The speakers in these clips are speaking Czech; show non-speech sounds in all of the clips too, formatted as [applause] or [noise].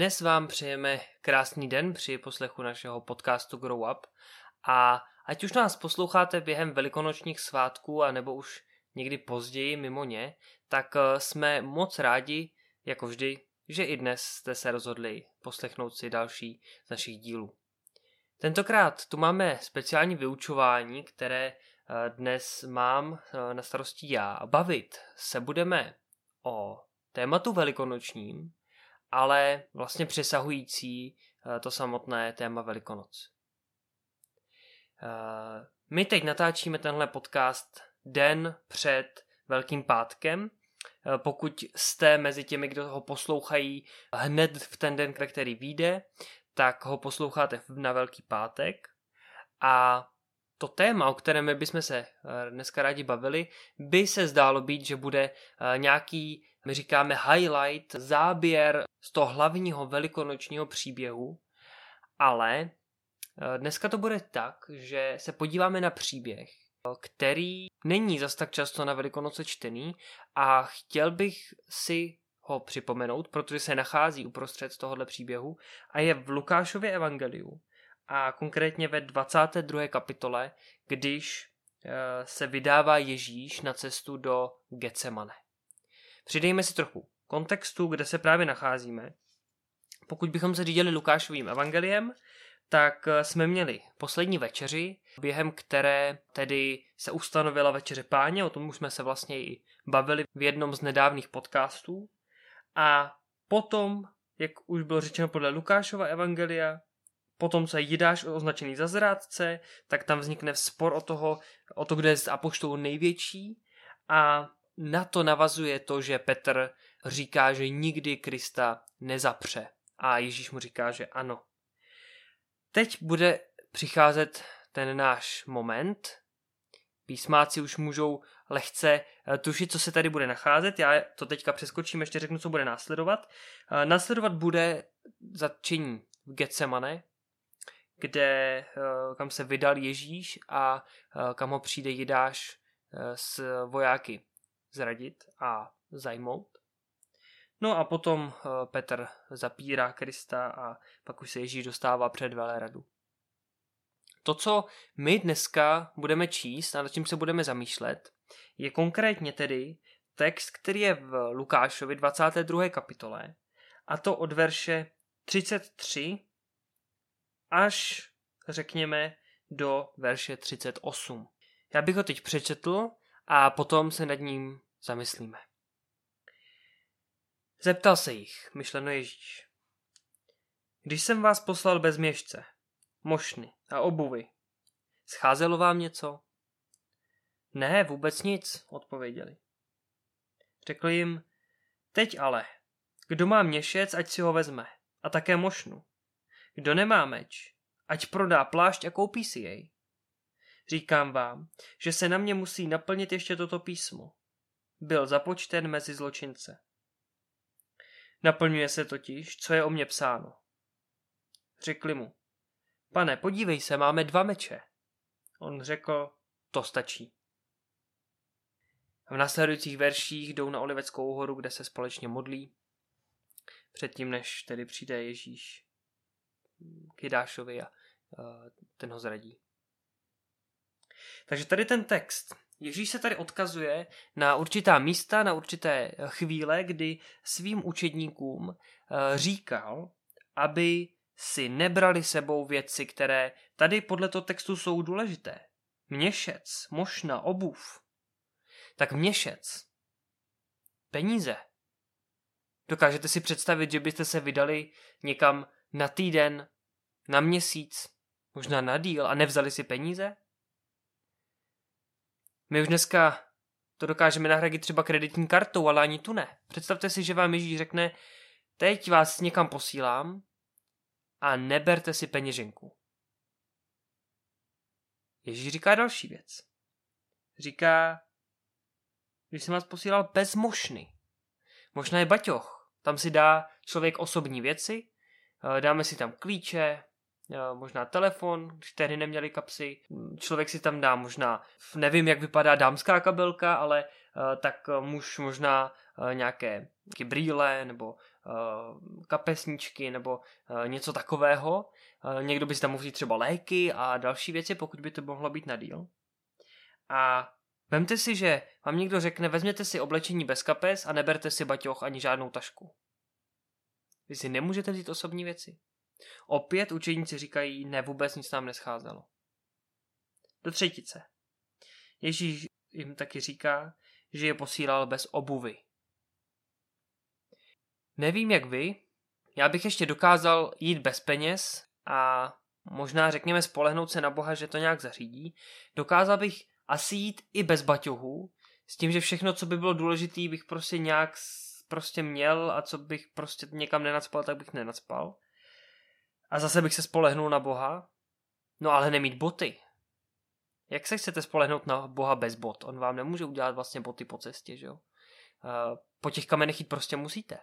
Dnes vám přejeme krásný den při poslechu našeho podcastu Grow Up a ať už nás posloucháte během velikonočních svátků a nebo už někdy později mimo ně, tak eh, jsme moc rádi, jako vždy, že i dnes jste se rozhodli poslechnout si další z našich dílů. Tentokrát tu máme speciální vyučování, které eh, dnes mám eh, na starosti já. Bavit se budeme o tématu velikonočním, ale vlastně přesahující eh, to samotné téma Velikonoc. Eh, my teď natáčíme tenhle podcast den před Velkým pátkem. Eh, pokud jste mezi těmi, kdo ho poslouchají hned v ten den, ve který vyjde, tak ho posloucháte na Velký pátek. A to téma, o kterém bychom se dneska rádi bavili, by se zdálo být, že bude nějaký my říkáme highlight, záběr z toho hlavního velikonočního příběhu, ale eh, dneska to bude tak, že se podíváme na příběh, který není zas tak často na Velikonoce čtený a chtěl bych si ho připomenout, protože se nachází uprostřed tohohle příběhu a je v Lukášově evangeliu a konkrétně ve 22. kapitole, když eh, se vydává Ježíš na cestu do Getsemane. Přidejme si trochu kontextu, kde se právě nacházíme. Pokud bychom se řídili Lukášovým evangeliem, tak eh, jsme měli poslední večeři, během které tedy se ustanovila večeře páně, o tom už jsme se vlastně i bavili v jednom z nedávných podcastů. A potom, jak už bylo řečeno podle Lukášova evangelia, potom co je Jidáš označený za zrádce, tak tam vznikne spor o toho, o to, kde je z apoštolů největší a na to navazuje to, že Petr říká, že nikdy Krista nezapře. A Ježíš mu říká, že ano. Teď bude přicházet ten náš moment. Písmáci už můžou lehce eh, tušit, co se tady bude nacházet. Já to teďka přeskočím, ještě řeknu, co bude následovat. Eh, následovat bude zatčení v Getsemane, kde, eh, kam se vydal Ježíš a kam ho přijde Jidáš s vojáky zradit a zajmout. No a potom eh, Petr zapírá Krista a pak už se Ježíš dostává před Veleradu. To, co my dneska budeme číst a nad čím se budeme zamýšlet, je konkrétně tedy text, který je v Lukášovi 22. kapitole, a to od verše 33 až, řekněme, do verše 38. Já bych ho teď přečetl a potom se nad ním zamyslíme. Zeptal se jich, myšleno Ježíš. Když jsem vás poslal bez měšce, mošny a obuvy, scházelo vám něco? Ne, vůbec nic, odpověděli. Řekl jim, teď ale, kdo má měšec, ať si ho vezme, a také mošnu. Kdo nemá meč, ať prodá plášť a koupí si jej. Říkám vám, že se na mě musí naplnit ještě toto písmo. Byl započten mezi zločince. Naplňuje se totiž, co je o mě psáno. Řekli mu, pane, podívej se, máme dva meče. On řekl, to stačí. V následujících verších jdou na Oliveckou horu, kde se společně modlí, předtím, než tedy přijde Ježíš k Jidášovi a ten ho zradí. Takže tady ten text. Ježíš se tady odkazuje na určitá místa, na určité chvíle, kdy svým učedníkům eh, říkal, aby si nebrali sebou věci, které tady podle toho textu jsou důležité. Měšec, mošna, obuv. Tak měšec. Peníze. Dokážete si představit, že byste se vydali někam na týden, na měsíc, možná na díl a nevzali si peníze? My už dneska to dokážeme nahradit třeba kreditní kartou, ale ani tu ne. Představte si, že vám Ježíš řekne, teď vás někam posílám a neberte si peněženku. Ježíš říká další věc. Říká, když jsem vás posílal bez mošny. Možná je baťoch. Tam si dá člověk osobní věci, eh, dáme si tam klíče, možná telefon, když tehdy neměli kapsy. Člověk si tam dá možná, nevím, jak vypadá dámská kabelka, ale tak muž možná nějaké brýle nebo kapesničky nebo něco takového. Někdo by si tam mohl vzít třeba léky a další věci, pokud by to mohlo být na díl. A vemte si, že vám někdo řekne, vezměte si oblečení bez kapes a neberte si baťoch ani žádnou tašku. Vy si nemůžete vzít osobní věci. Opět učeníci říkají, ne, vůbec nic nám nescházelo. Do třetice. Ježíš jim taky říká, že je posílal bez obuvy. Nevím jak vy, já bych ještě dokázal jít bez peněz a možná řekněme spolehnout se na Boha, že to nějak zařídí. Dokázal bych asi jít i bez baťohů, s tím, že všechno, co by bylo důležité, bych prostě nějak prostě měl a co bych prostě někam nenacpal, tak bych nenacpal. A zase bych se spolehnul na Boha. No ale nemít boty. Jak se chcete spolehnout na Boha bez bot? On vám nemůže udělat vlastně boty po cestě, že jo? Po těch kamenech jít prostě musíte.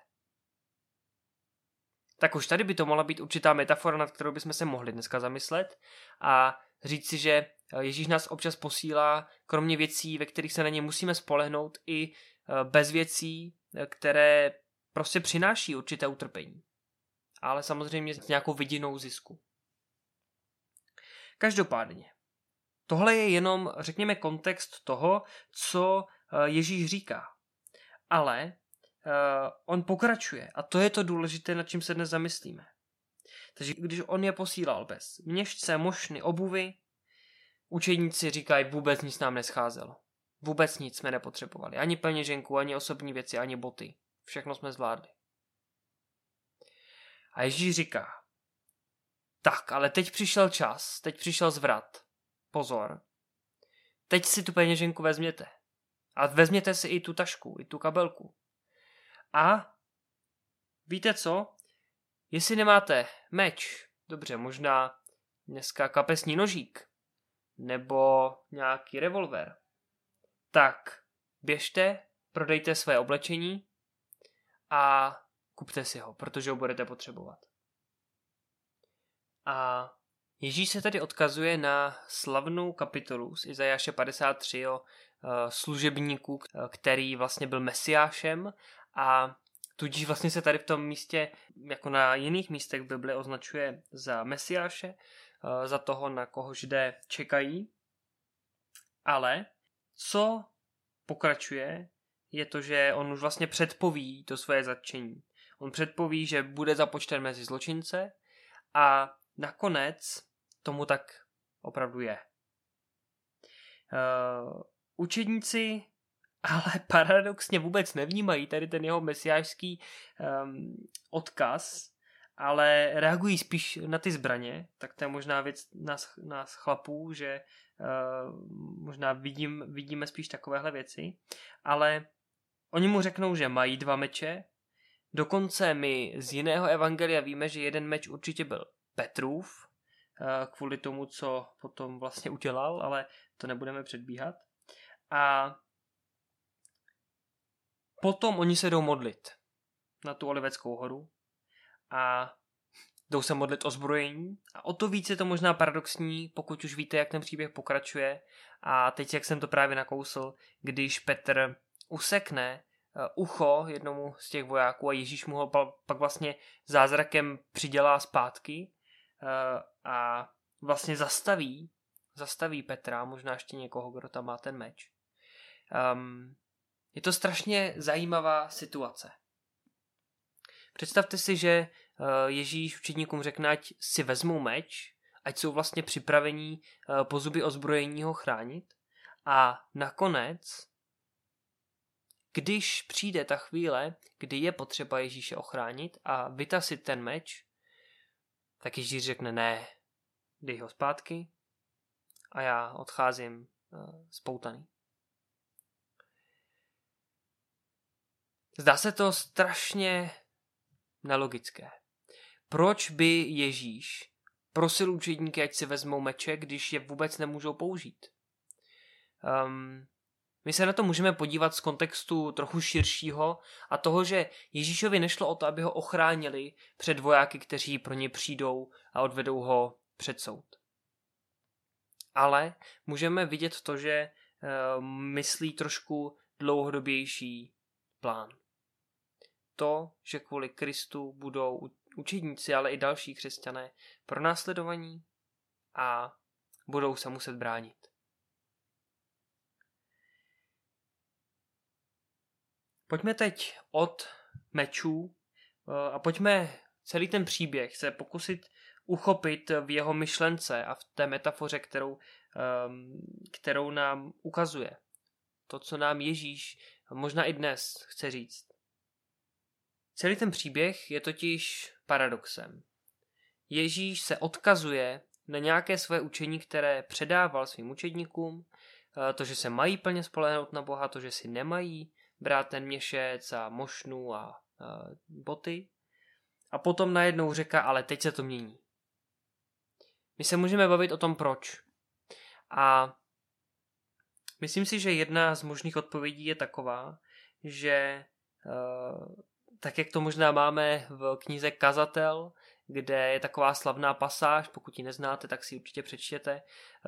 Tak už tady by to mohla být určitá metafora, nad kterou bychom se mohli dneska zamyslet a říct si, že Ježíš nás občas posílá, kromě věcí, ve kterých se na ně musíme spolehnout, i bez věcí, které prostě přináší určité utrpení. Ale samozřejmě s nějakou vidinou zisku. Každopádně, tohle je jenom, řekněme, kontext toho, co eh, Ježíš říká. Ale uh, on pokračuje a to je to důležité, nad čím se dnes zamyslíme. Takže když on je posílal bez měšce, mošny, obuvy, učeníci říkají, vůbec nic nám nescházelo. Vůbec nic jsme nepotřebovali. Ani peněženku, ani osobní věci, ani boty. Všechno jsme zvládli. A Ježíš říká, tak, ale teď přišel čas, teď přišel zvrat. Pozor. Teď si tu peněženku vezměte. A vezměte si i tu tašku, i tu kabelku. A víte co? Jestli nemáte meč, dobře, možná dneska kapesní nožík, nebo nějaký revolver, tak běžte, prodejte své oblečení a kupte si ho, protože ho budete potřebovat. A Ježíš se tady odkazuje na slavnou kapitolu z Izajáše 53 o eh, služebníku, který vlastně byl mesiášem a tudíž vlastně se tady v tom místě, jako na jiných místech v Bibli, označuje za mesiáše, eh, za toho, na koho židé čekají. Ale co pokračuje, je to, že on už vlastně předpoví to svoje zatčení. On předpoví, že bude započten mezi zločince a nakonec tomu tak opravdu je. Uh, učedníci [laughs] ale paradoxně vůbec nevnímají tady ten jeho mesiářský um, odkaz, ale reagují spíš na ty zbraně, tak to je možná věc nás, nás chlapů, že uh, možná vidím, vidíme spíš takovéhle věci, ale oni mu řeknou, že mají dva meče, dokonce my z jiného evangelia víme, že jeden meč určitě byl Petrův, uh, kvůli tomu, co potom vlastně udělal, ale to nebudeme předbíhat. A potom oni se jdou modlit na tu Oliveckou horu a jdou se modlit o zbrojení a o to víc je to možná paradoxní, pokud už víte, jak ten příběh pokračuje a teď, jak jsem to právě nakousl, když Petr usekne eh, ucho jednomu z těch vojáků a Ježíš mu ho pak vlastně zázrakem přidělá zpátky eh, a vlastně zastaví, zastaví Petra, možná ještě někoho, kdo tam má ten meč. Um, je to strašně zajímavá situace. Představte si, že eh, Ježíš učedníkům řekne, ať si vezmou meč, ať jsou vlastně připravení eh, po zuby ozbrojení ho chránit. A nakonec, když přijde ta chvíle, kdy je potřeba Ježíše ochránit a vytasit ten meč, tak Ježíš řekne ne, dej ho zpátky a já odcházím uh, spoutaný. Zdá se to strašně nelogické. Proč by Ježíš prosil učedníky, ať si vezmou meče, když je vůbec nemůžou použít? Um, My se na to můžeme podívat z kontextu trochu širšího a toho, že Ježíšovi nešlo o to, aby ho ochránili před vojáky, kteří pro ně přijdou a odvedou ho před soud. Ale můžeme vidět to, že uh, myslí trošku dlouhodobější plán. To, že kvůli Kristu budou učedníci, ale i další křesťané pronásledovaní a budou se muset bránit. Pojďme teď od mečů eh, a pojďme celý ten příběh se pokusit uchopit v jeho myšlence a v té metafoře, kterou, ehm, kterou nám ukazuje. To, co nám Ježíš možná i dnes chce říct. Celý ten příběh je totiž paradoxem. Ježíš se odkazuje na nějaké své učení, které předával svým učedníkům, eh, to, že se mají plně spolehnout na Boha, to, že si nemají brát ten měšec a mošnu a, a boty. A potom najednou řeká, ale teď se to mění. My se můžeme bavit o tom proč. A myslím si, že jedna z možných odpovědí je taková, že uh, tak jak to možná máme v knize Kazatel, kde je taková slavná pasáž, pokud ji neznáte, tak si určitě přečtěte,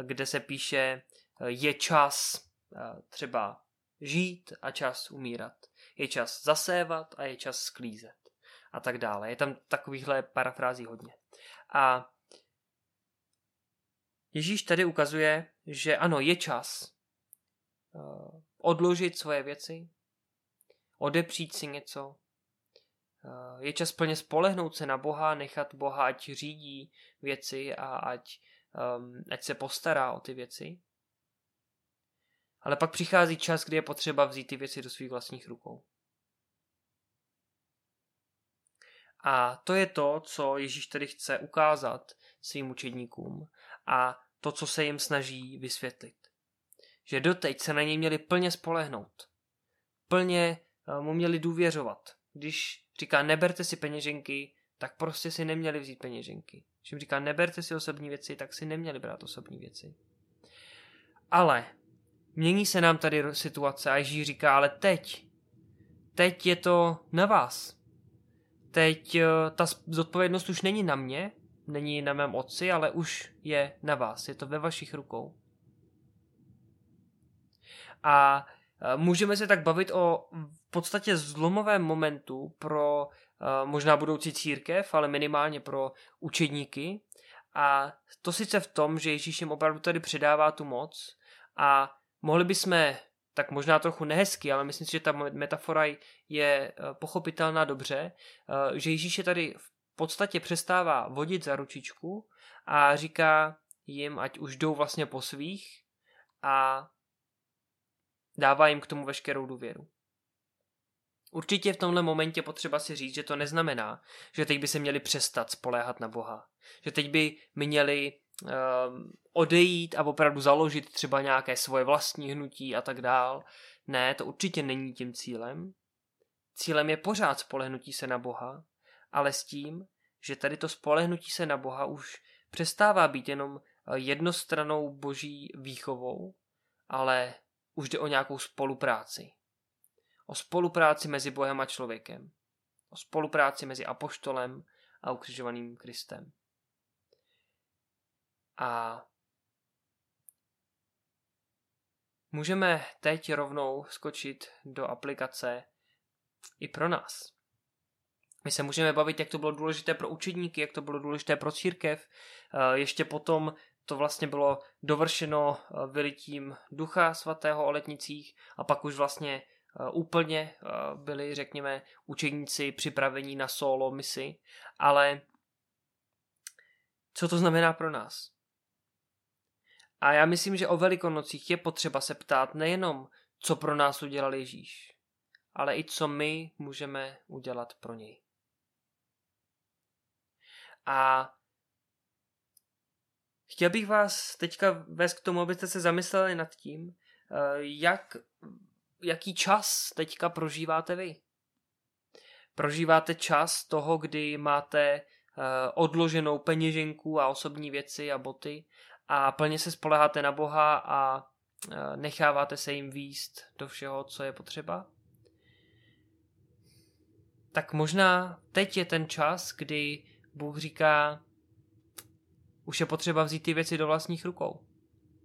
kde se píše, je čas třeba žít a čas umírat. Je čas zasévat a je čas sklízet. A tak dále. Je tam takovýchhle parafrází hodně. A Ježíš tady ukazuje, že ano, je čas uh, odložit svoje věci, odepřít si něco. Uh, je čas plně spolehnout se na Boha, nechat Boha, ať řídí věci a ať, um, ať se postará o ty věci. Ale pak přichází čas, kdy je potřeba vzít ty věci do svých vlastních rukou. A to je to, co Ježíš tedy chce ukázat svým učedníkům a to, co se jim snaží vysvětlit. Že doteď se na něj měli plně spolehnout. Plně eh, mu měli důvěřovat. Když říká neberte si peněženky, tak prostě si neměli vzít peněženky. Když jim říká neberte si osobní věci, tak si neměli brát osobní věci. Ale Mění se nám tady situace a Ježíš říká, ale teď, teď je to na vás. Teď eh, ta zodpovědnost už není na mě, není na mém otci, ale už je na vás, je to ve vašich rukou. A eh, můžeme se tak bavit o v podstatě zlomovém momentu pro eh, možná budoucí církev, ale minimálně pro učedníky. A to sice v tom, že Ježíš jim opravdu tady předává tu moc a Mohli bychom tak možná trochu nehezky, ale myslím si, že ta metafora je eh, pochopitelná dobře, eh, že Ježíš je tady v podstatě přestává vodit za ručičku a říká jim, ať už jdou vlastně po svých a dává jim k tomu veškerou důvěru. Určitě v tomhle momentě potřeba si říct, že to neznamená, že teď by se měli přestat spoléhat na Boha. Že teď by měli odejít a opravdu založit třeba nějaké svoje vlastní hnutí a tak dál. Ne, to určitě není tím cílem. Cílem je pořád spolehnutí se na Boha, ale s tím, že tady to spolehnutí se na Boha už přestává být jenom eh, jednostranou boží výchovou, ale už jde o nějakou spolupráci. O spolupráci mezi Bohem a člověkem. O spolupráci mezi apoštolem a ukřižovaným Kristem. A můžeme teď rovnou skočit do aplikace i pro nás. My se můžeme bavit, jak to bylo důležité pro učedníky, jak to bylo důležité pro církev. Eh, ještě potom to vlastně bylo dovršeno eh, vylitím ducha svatého o letnicích a pak už vlastně eh, úplně byli, řekněme, učedníci připravení na solo misi. Ale co to znamená pro nás? A já myslím, že o velikonocích je potřeba se ptát nejenom, co pro nás udělal Ježíš, ale i co my můžeme udělat pro něj. A chtěl bych vás teďka vést k tomu, abyste se zamysleli nad tím, eh, jak, jaký čas teďka prožíváte vy. Prožíváte čas toho, kdy máte eh, odloženou peněženku a osobní věci a boty a plně se spoleháte na Boha a eh, necháváte se jim výst do všeho, co je potřeba, tak možná teď je ten čas, kdy Bůh říká, už je potřeba vzít ty věci do vlastních rukou.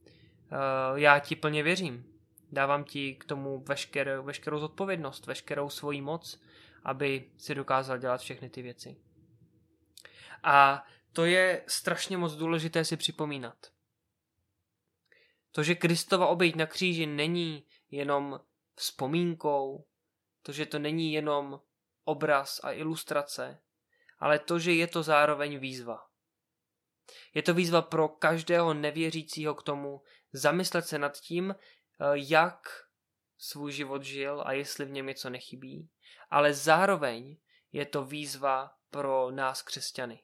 Eh, já ti plně věřím. Dávám ti k tomu veškerou, veškerou zodpovědnost, veškerou svoji moc, aby si dokázal dělat všechny ty věci. A to je strašně moc důležité si připomínat. To, že Kristova obejít na kříži není jenom vzpomínkou, to, že to není jenom obraz a ilustrace, ale to, že je to zároveň výzva. Je to výzva pro každého nevěřícího k tomu zamyslet se nad tím, eh, jak svůj život žil a jestli v něm něco nechybí, ale zároveň je to výzva pro nás křesťany.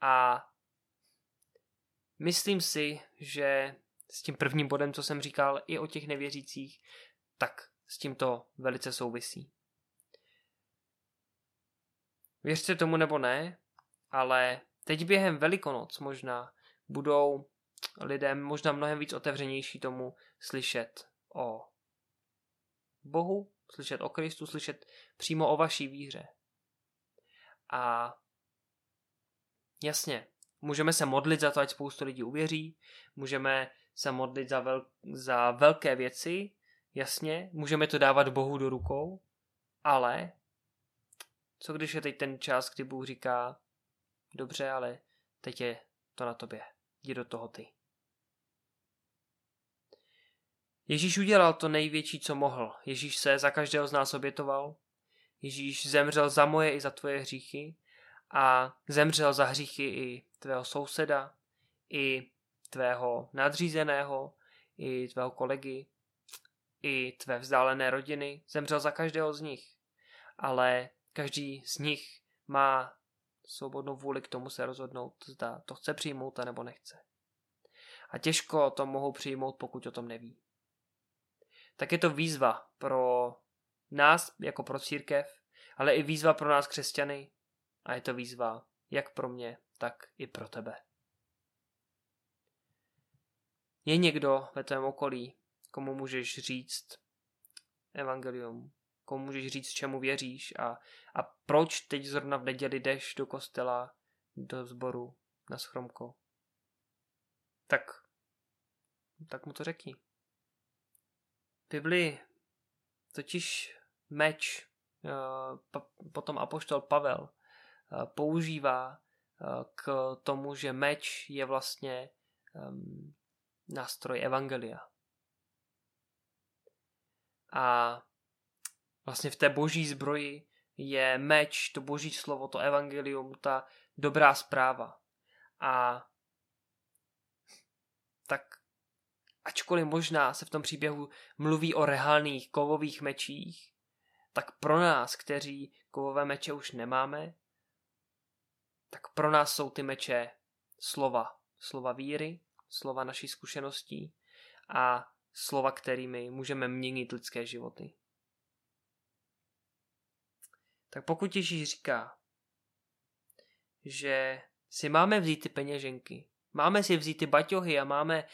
A myslím si, že s tím prvním bodem, co jsem říkal, i o těch nevěřících, tak s tím to velice souvisí. Věřte tomu nebo ne, ale teď během Velikonoc možná budou lidé možná mnohem víc otevřenější tomu slyšet o Bohu, slyšet o Kristu, slyšet přímo o vaší víře. A jasně, můžeme se modlit za to, ať spoustu lidí uvěří, můžeme se modlit za, vel, za velké věci, jasně, můžeme to dávat Bohu do rukou, ale co když je teď ten čas, kdy Bůh říká, dobře, ale teď je to na tobě, jdi do toho ty. Ježíš udělal to největší, co mohl. Ježíš se za každého z nás obětoval. Ježíš zemřel za moje i za tvoje hříchy a zemřel za hříchy i tvého souseda, i tvého nadřízeného, i tvého kolegy, i tvé vzdálené rodiny. Zemřel za každého z nich. Ale každý z nich má svobodnou vůli k tomu se rozhodnout, zda to chce přijmout a nebo nechce. A těžko to mohou přijmout, pokud o tom neví tak je to výzva pro nás jako pro církev, ale i výzva pro nás křesťany a je to výzva jak pro mě, tak i pro tebe. Je někdo ve tvém okolí, komu můžeš říct evangelium, komu můžeš říct, čemu věříš a, a proč teď zrovna v neděli jdeš do kostela, do sboru, na schromko. Tak, tak mu to řekni. Biblii totiž meč eh, potom apoštol Pavel eh, používá k tomu, že meč je vlastně ehm, nástroj evangelia. A vlastně v té boží zbroji je meč, to boží slovo, to evangelium, ta dobrá zpráva. A tak ačkoliv možná se v tom příběhu mluví o reálných kovových mečích, tak pro nás, kteří kovové meče už nemáme, tak pro nás jsou ty meče slova. Slova víry, slova naší zkušeností a slova, kterými můžeme měnit lidské životy. Tak pokud Ježíš říká, že si máme vzít ty peněženky, Máme si vzít ty baťohy a máme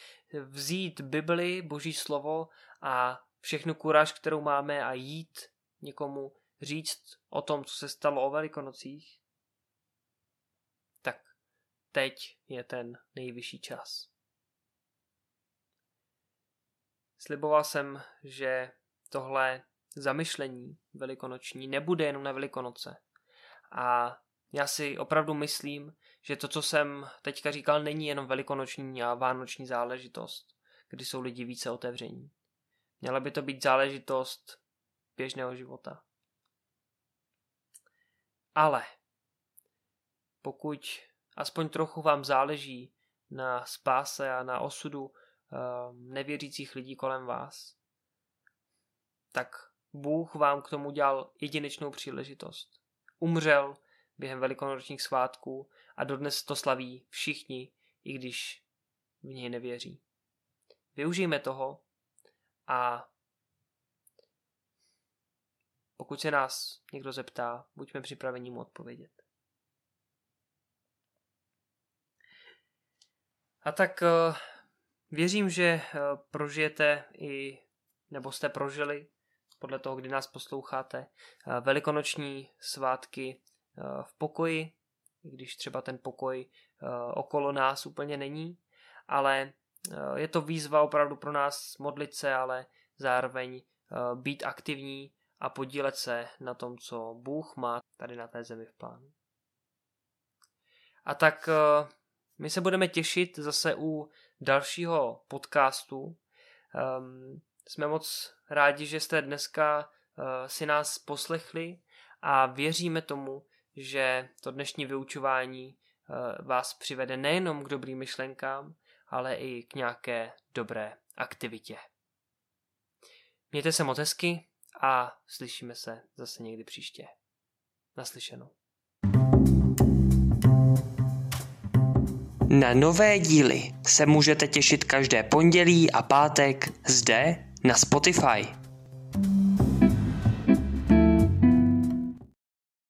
vzít Bibli, Boží slovo a všechnu kuráž, kterou máme a jít někomu říct o tom, co se stalo o velikonocích. Teď je ten nejvyšší čas. Sliboval jsem, že tohle zamyšlení velikonoční nebude jenom na velikonoce. A já si opravdu myslím, že to, co jsem teďka říkal, není jenom velikonoční a vánoční záležitost, kdy jsou lidi více otevření. Měla by to být záležitost běžného života. Ale pokud aspoň trochu vám záleží na spáse a na osudu uh, nevěřících lidí kolem vás, tak Bůh vám k tomu dal jedinečnou příležitost. Umřel během velikonočních svátků a dodnes to slaví všichni, i když v něj nevěří. Využijme toho a pokud se nás někdo zeptá, buďme připraveni mu odpovědět. A tak eh, Věřím, že prožijete i, nebo jste prožili, podle toho, kdy nás posloucháte, velikonoční svátky v pokoji, i když třeba ten pokoj okolo nás úplně není, ale je to výzva opravdu pro nás modlit se, ale zároveň být aktivní a podílet se na tom, co Bůh má tady na té zemi v plánu. A tak eh, my se budeme těšit zase u dalšího podcastu. Um, jsme moc rádi, že jste dneska uh, si nás poslechli a věříme tomu, že to dnešní vyučování uh, vás přivede nejenom k dobrým myšlenkám, ale i k nějaké dobré aktivitě. Mějte se moc hezky a slyšíme se zase někdy příště. Naslyšenou. Na nové díly se můžete těšit každé pondělí a pátek zde na Spotify.